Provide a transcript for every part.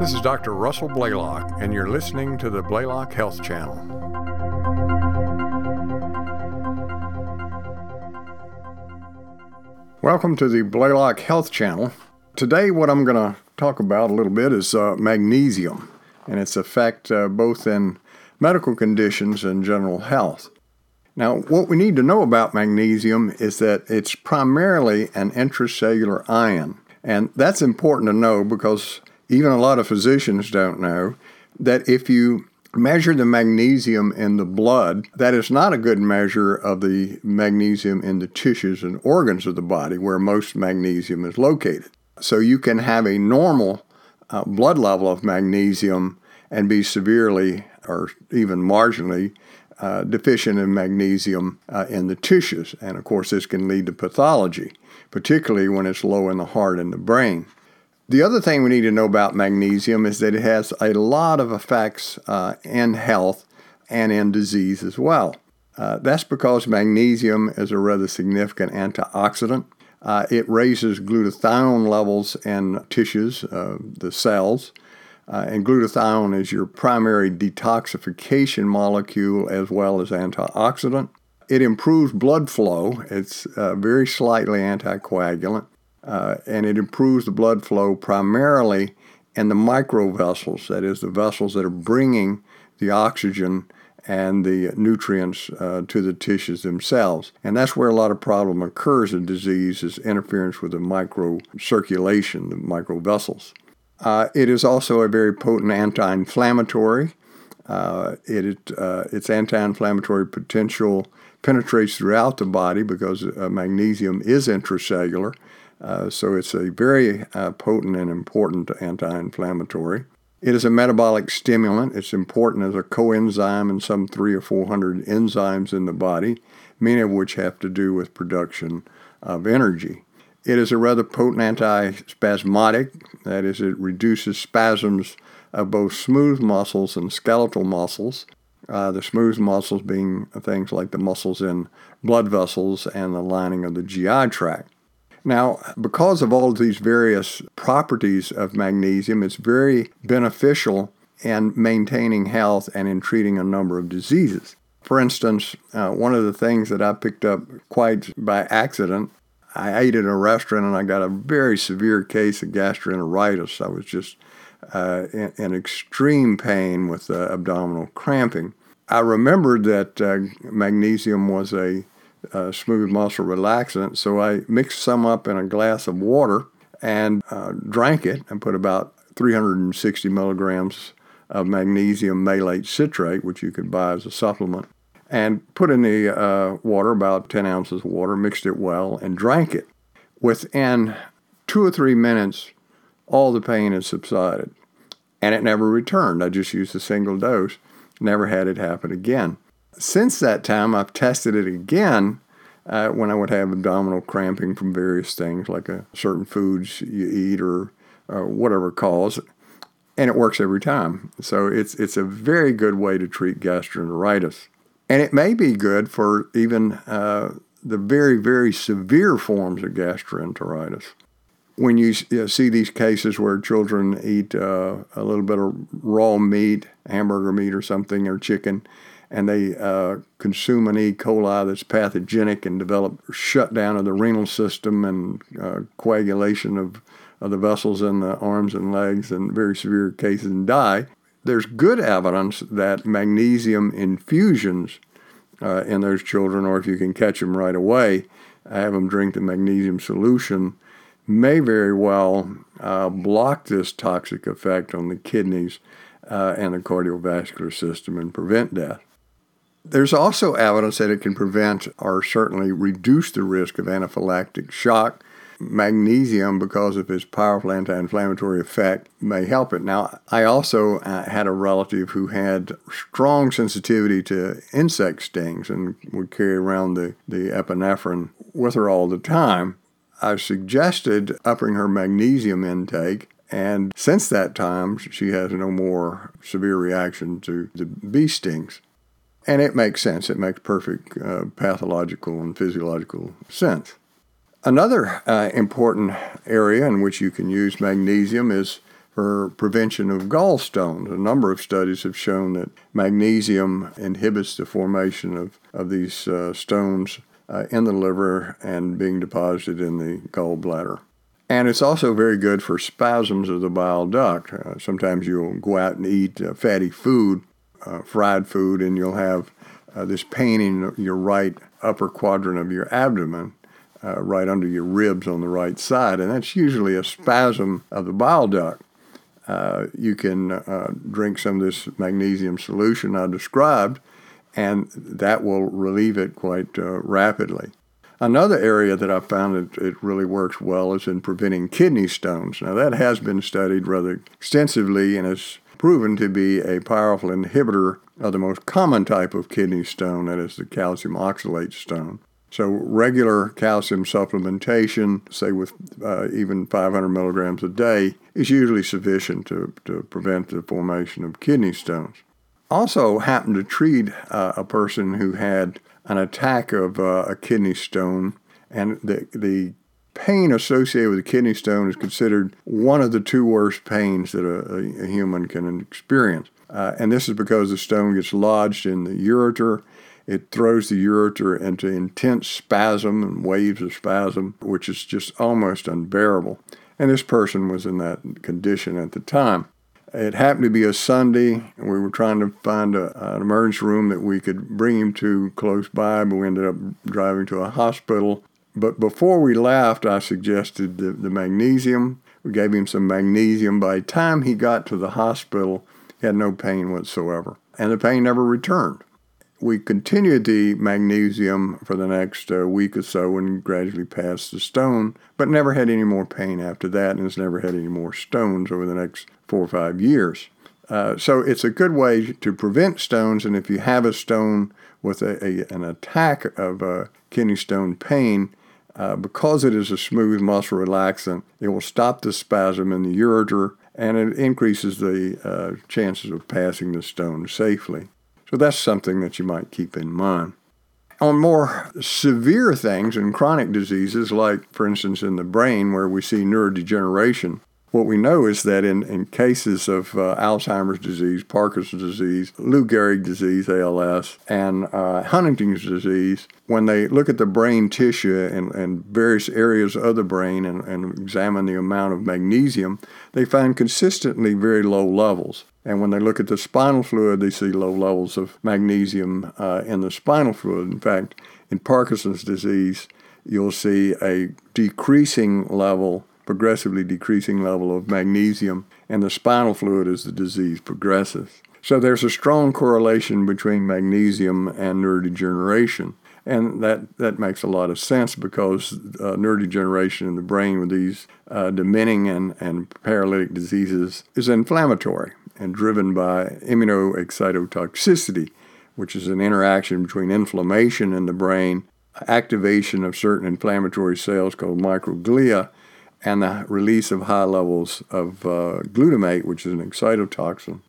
This is Dr. Russell Blaylock, and you're listening to the Blaylock Health Channel. Welcome to the Blaylock Health Channel. Today, what I'm going to talk about a little bit is uh, magnesium and its effect uh, both in medical conditions and general health. Now, what we need to know about magnesium is that it's primarily an intracellular ion. And that's important to know because even a lot of physicians don't know that if you measure the magnesium in the blood, that is not a good measure of the magnesium in the tissues and organs of the body where most magnesium is located. So you can have a normal uh, blood level of magnesium and be severely or even marginally uh, deficient in magnesium uh, in the tissues. And of course, this can lead to pathology, particularly when it's low in the heart and the brain. The other thing we need to know about magnesium is that it has a lot of effects uh, in health and in disease as well. Uh, that's because magnesium is a rather significant antioxidant. Uh, it raises glutathione levels in tissues, the cells, uh, and glutathione is your primary detoxification molecule as well as antioxidant. It improves blood flow. It's uh, very slightly anticoagulant, uh, and it improves the blood flow primarily in the microvessels, that is, the vessels that are bringing the oxygen and the nutrients uh, to the tissues themselves. And that's where a lot of problem occurs in disease is interference with the microcirculation, the microvessels. Uh, it is also a very potent anti-inflammatory. Uh, it, uh, its anti-inflammatory potential penetrates throughout the body because uh, magnesium is intracellular. Uh, so it's a very uh, potent and important anti-inflammatory. It is a metabolic stimulant. It's important as a coenzyme in some three or four hundred enzymes in the body, many of which have to do with production of energy. It is a rather potent antispasmodic, that is, it reduces spasms of both smooth muscles and skeletal muscles. Uh, the smooth muscles being things like the muscles in blood vessels and the lining of the GI tract. Now, because of all of these various properties of magnesium, it's very beneficial in maintaining health and in treating a number of diseases. For instance, uh, one of the things that I picked up quite by accident I ate in a restaurant and I got a very severe case of gastroenteritis. I was just uh, in, in, extreme pain with uh, abdominal cramping. I remembered that uh, magnesium was a, a, smooth muscle relaxant, so I mixed some up in a glass of water and uh, drank it and put about 360 milligrams of magnesium malate citrate, which you could buy as a supplement and put in the uh, water, about 10 ounces of water, mixed it well, and drank it. Within two or three minutes, all the pain had subsided. And it never returned. I just used a single dose, never had it happen again. Since that time, I've tested it again uh, when I would have abdominal cramping from various things, like a, certain foods you eat or, or whatever cause, and it works every time. So it's, it's a very good way to treat gastroenteritis. And it may be good for even uh, the very, very severe forms of gastroenteritis. When you, see these cases where children eat uh, a little bit of raw meat, hamburger meat or something, or chicken, and they uh, consume an E. coli that's pathogenic and develop shutdown of the renal system and uh, coagulation of, of the vessels in the arms and legs, and very severe cases and die there's good evidence that magnesium infusions uh, in those children, or if you can catch them right away, have them drink the magnesium solution, may very well uh, block this toxic effect on the kidneys uh, and the cardiovascular system and prevent death. There's also evidence that it can prevent or certainly reduce the risk of anaphylactic shock magnesium, because of its powerful anti inflammatory effect, may help it. Now, I also uh, had a relative who had strong sensitivity to insect stings and would carry around the, the epinephrine with her all the time. I suggested upping her magnesium intake, and since that time, she has no more severe reaction to the bee stings. And it makes sense. It makes perfect uh, pathological and physiological sense. Another uh, important area in which you can use magnesium is for prevention of gallstones. A number of studies have shown that magnesium inhibits the formation of, of these uh, stones uh, in the liver and being deposited in the gallbladder. And it's also very good for spasms of the bile duct. Uh, sometimes you'll go out and eat uh, fatty food, uh, fried food, and you'll have uh, this pain in your right upper quadrant of your abdomen, uh, right under your ribs on the right side. And that's usually a spasm of the bile duct. Uh, you can drink some of this magnesium solution I described, and that will relieve it quite rapidly. Another area that I found that it really works well is in preventing kidney stones. Now, that has been studied rather extensively and is proven to be a powerful inhibitor of the most common type of kidney stone, that is the calcium oxalate stone. So, regular calcium supplementation, say with uh, even 500 milligrams a day, is usually sufficient to, to prevent the formation of kidney stones. Also, happened to treat uh, a person who had an attack of uh, a kidney stone, and the the pain associated with a kidney stone is considered one of the two worst pains that a, a human can experience. Uh, and this is because the stone gets lodged in the ureter. It throws the ureter into intense spasm and waves of spasm, which is just almost unbearable. And this person was in that condition at the time. It happened to be a Sunday, and we were trying to find a, an emergency room that we could bring him to close by, but we ended up driving to a hospital. But before we left, I suggested the, the magnesium. We gave him some magnesium. By the time he got to the hospital, he had no pain whatsoever, and the pain never returned we continued the magnesium for the next uh, week or so and gradually passed the stone, but never had any more pain after that and has never had any more stones over the next four or five years. Uh, so it's a good way to prevent stones, and if you have a stone with a, a an attack of uh, kidney stone pain, uh, because it is a smooth muscle relaxant, it will stop the spasm in the ureter and it increases the uh, chances of passing the stone safely. So that's something that you might keep in mind. On more severe things and chronic diseases, like for instance in the brain where we see neurodegeneration, what we know is that in, in cases of uh, Alzheimer's disease, Parkinson's disease, Lou Gehrig disease, ALS, and uh, Huntington's disease, when they look at the brain tissue and, and various areas of the brain and, and examine the amount of magnesium, they find consistently very low levels. And when they look at the spinal fluid, they see low levels of magnesium uh, in the spinal fluid. In fact, in Parkinson's disease, you'll see a decreasing level progressively decreasing level of magnesium and the spinal fluid as the disease progresses. So there's a strong correlation between magnesium and neurodegeneration. And that, that makes a lot of sense because uh, neurodegeneration in the brain with these uh, dementing and, and paralytic diseases is inflammatory and driven by immunoexcitotoxicity, which is an interaction between inflammation in the brain, activation of certain inflammatory cells called microglia, and the release of high levels of uh, glutamate, which is an excitotoxin.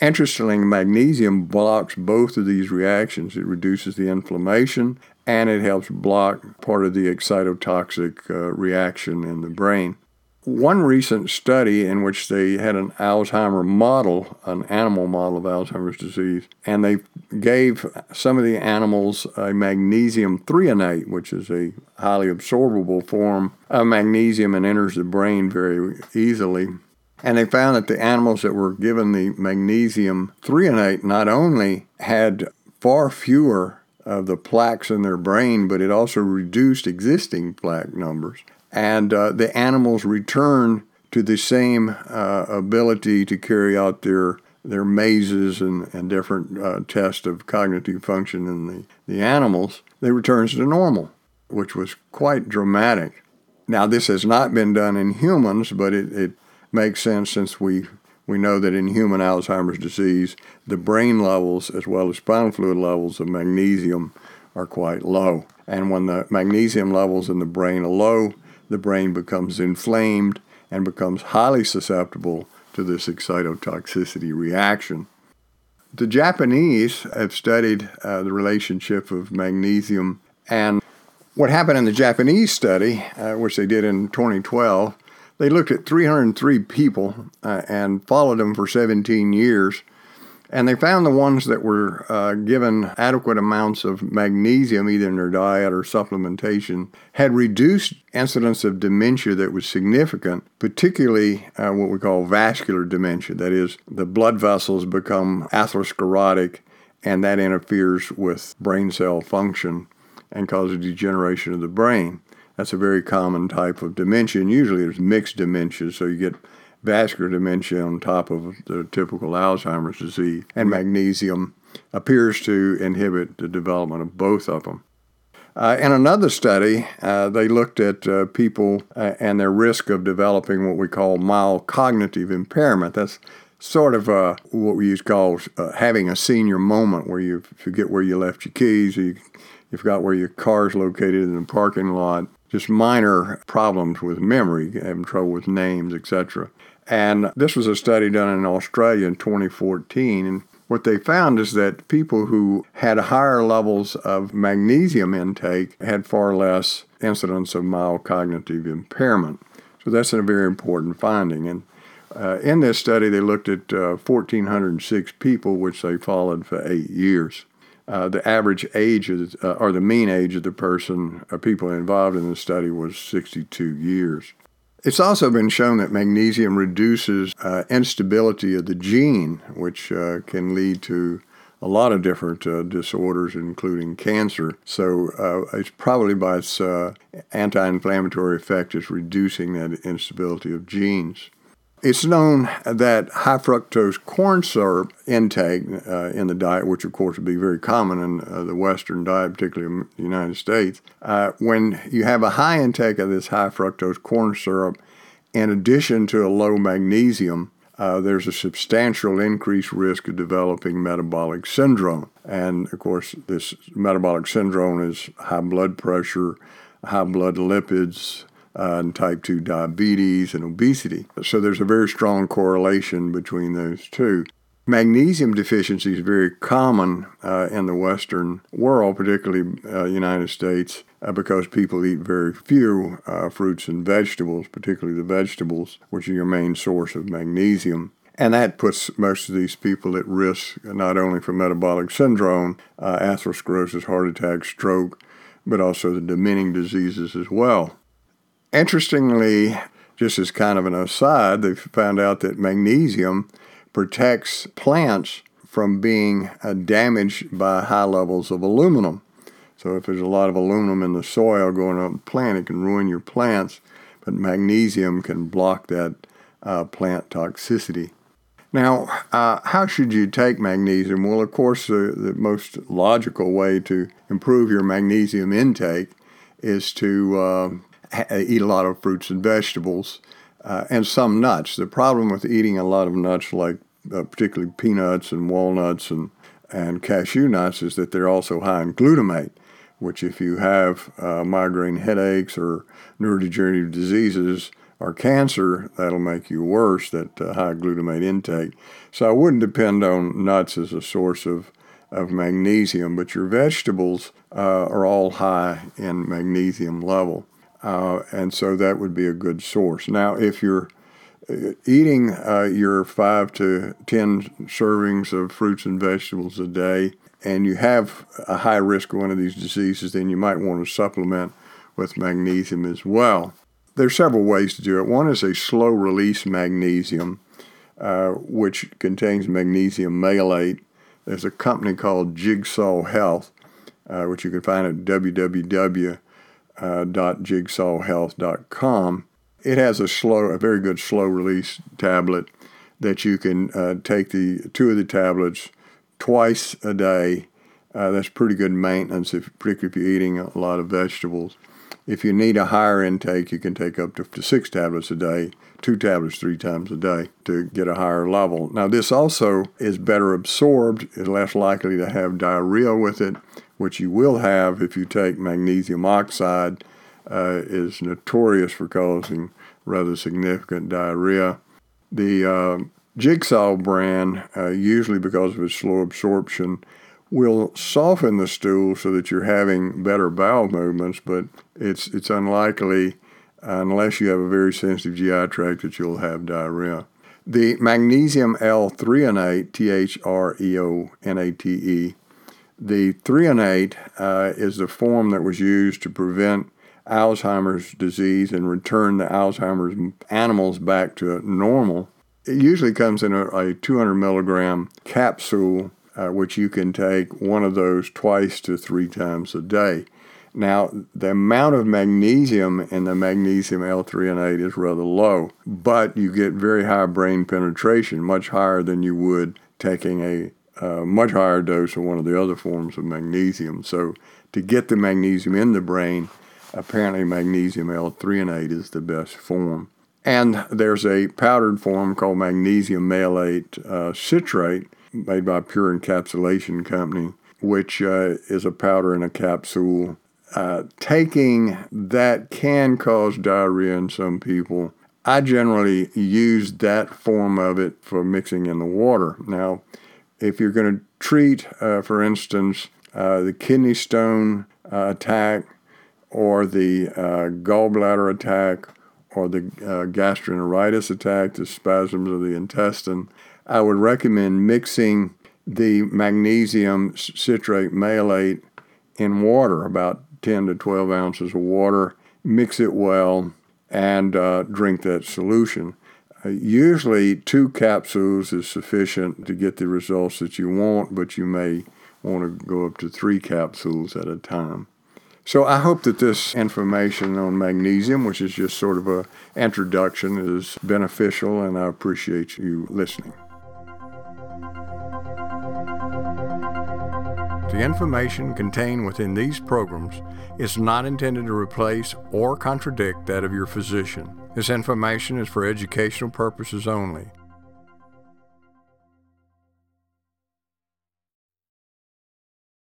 Interestingly, magnesium blocks both of these reactions. It reduces the inflammation and it helps block part of the excitotoxic uh, reaction in the brain one recent study in which they had an Alzheimer model, an animal model of Alzheimer's disease, and they gave some of the animals a magnesium threonate, which is a highly absorbable form of magnesium and enters the brain very easily. And they found that the animals that were given the magnesium threonate not only had far fewer of the plaques in their brain, but it also reduced existing plaque numbers and uh, the animals return to the same uh, ability to carry out their their mazes and, and different uh, tests of cognitive function in the, the animals, they return to normal, which was quite dramatic. Now, this has not been done in humans, but it, it makes sense since we, we know that in human Alzheimer's disease, the brain levels as well as spinal fluid levels of magnesium are quite low. And when the magnesium levels in the brain are low, the brain becomes inflamed and becomes highly susceptible to this excitotoxicity reaction. The Japanese have studied uh, the relationship of magnesium and What happened in the Japanese study, uh, which they did in 2012, they looked at 303 people uh, and followed them for 17 years. And they found the ones that were uh, given adequate amounts of magnesium, either in their diet or supplementation, had reduced incidence of dementia that was significant, particularly uh, what we call vascular dementia. That is, the blood vessels become atherosclerotic, and that interferes with brain cell function and causes degeneration of the brain. That's a very common type of dementia, and usually there's mixed dementia, so you get vascular dementia on top of the typical Alzheimer's disease. And magnesium appears to inhibit the development of both of them. Uh, in another study, uh, they looked at uh, people uh, and their risk of developing what we call mild cognitive impairment. That's sort of uh, what we used to call uh, having a senior moment where you forget where you left your keys, or you, you forgot where your car's located in the parking lot, just minor problems with memory, having trouble with names, etc. And this was a study done in Australia in 2014. And what they found is that people who had higher levels of magnesium intake had far less incidence of mild cognitive impairment. So that's a very important finding. And uh, in this study, they looked at uh, 1,406 people, which they followed for eight years. Uh, the average age of, uh, or the mean age of the person, uh, people involved in the study, was 62 years. It's also been shown that magnesium reduces uh, instability of the gene, which uh, can lead to a lot of different uh, disorders, including cancer. So uh, it's probably by its uh, anti-inflammatory effect is reducing that instability of genes. It's known that high fructose corn syrup intake uh, in the diet, which of course would be very common in uh, the Western diet, particularly in the United States, uh, when you have a high intake of this high fructose corn syrup, in addition to a low magnesium, uh, there's a substantial increased risk of developing metabolic syndrome. And of course, this metabolic syndrome is high blood pressure, high blood lipids, uh, and type 2 diabetes and obesity. So there's a very strong correlation between those two. Magnesium deficiency is very common uh, in the Western world, particularly uh, United States, uh, because people eat very few uh, fruits and vegetables, particularly the vegetables, which are your main source of magnesium. And that puts most of these people at risk not only for metabolic syndrome, uh, atherosclerosis, heart attack, stroke, but also the dementing diseases as well. Interestingly, just as kind of an aside, they found out that magnesium protects plants from being uh, damaged by high levels of aluminum. So if there's a lot of aluminum in the soil going on the plant, it can ruin your plants, but magnesium can block that uh, plant toxicity. Now, uh, how should you take magnesium? Well, of course, the, the most logical way to improve your magnesium intake is to uh, eat a lot of fruits and vegetables uh, and some nuts. The problem with eating a lot of nuts, like uh, particularly peanuts and walnuts and, and cashew nuts, is that they're also high in glutamate, which, if you have uh, migraine headaches or neurodegenerative diseases, or cancer, that'll make you worse, that uh, high glutamate intake. So I wouldn't depend on nuts as a source of, of magnesium, but your vegetables uh, are all high in magnesium level. Uh, and so that would be a good source. Now, if you're uh, eating uh, your five to 10 servings of fruits and vegetables a day, and you have a high risk of one of these diseases, then you might want to supplement with magnesium as well. There's several ways to do it. One is a slow release magnesium, uh, which contains magnesium malate. There's a company called Jigsaw Health, uh, which you can find at www uh, .jigsawhealth.com. It has a slow, a very good slow release tablet that you can uh, take the two of the tablets twice a day. Uh, that's pretty good maintenance, if, particularly if you're eating a lot of vegetables. If you need a higher intake, you can take up to, to six tablets a day, two tablets three times a day to get a higher level. Now, this also is better absorbed, is less likely to have diarrhea with it, which you will have if you take magnesium oxide, uh, is notorious for causing rather significant diarrhea. The uh, Jigsaw brand, uh, usually because of its slow absorption, will soften the stool so that you're having better bowel movements, but it's it's unlikely unless you have a very sensitive GI tract that you'll have diarrhea. The magnesium L-threonate, T H R E O N A T E, the threonate uh, is the form that was used to prevent Alzheimer's disease and return the Alzheimer's animals back to normal. It usually comes in a, a 200 milligram capsule, uh, which you can take one of those twice to three times a day. Now, the amount of magnesium in the magnesium L-threonate is rather low, but you get very high brain penetration, much higher than you would taking a uh, much higher dose of one of the other forms of magnesium. So, to get the magnesium in the brain, apparently magnesium L-threonate is the best form. And there's a powdered form called magnesium malate uh, citrate made by Pure Encapsulation Company, which uh, is a powder in a capsule uh, taking that can cause diarrhea in some people. I generally use that form of it for mixing in the water. Now, if you're going to treat, uh, for instance, uh, the kidney stone uh, attack or the uh, gallbladder attack or the gastroenteritis attack, the spasms of the intestine, I would recommend mixing the magnesium citrate malate in water, about 10 to 12 ounces of water, mix it well, and uh, drink that solution. Usually, two capsules is sufficient to get the results that you want, but you may want to go up to three capsules at a time. So I hope that this information on magnesium, which is just sort of a introduction, is beneficial, and I appreciate you listening. The information contained within these programs is not intended to replace or contradict that of your physician. This information is for educational purposes only.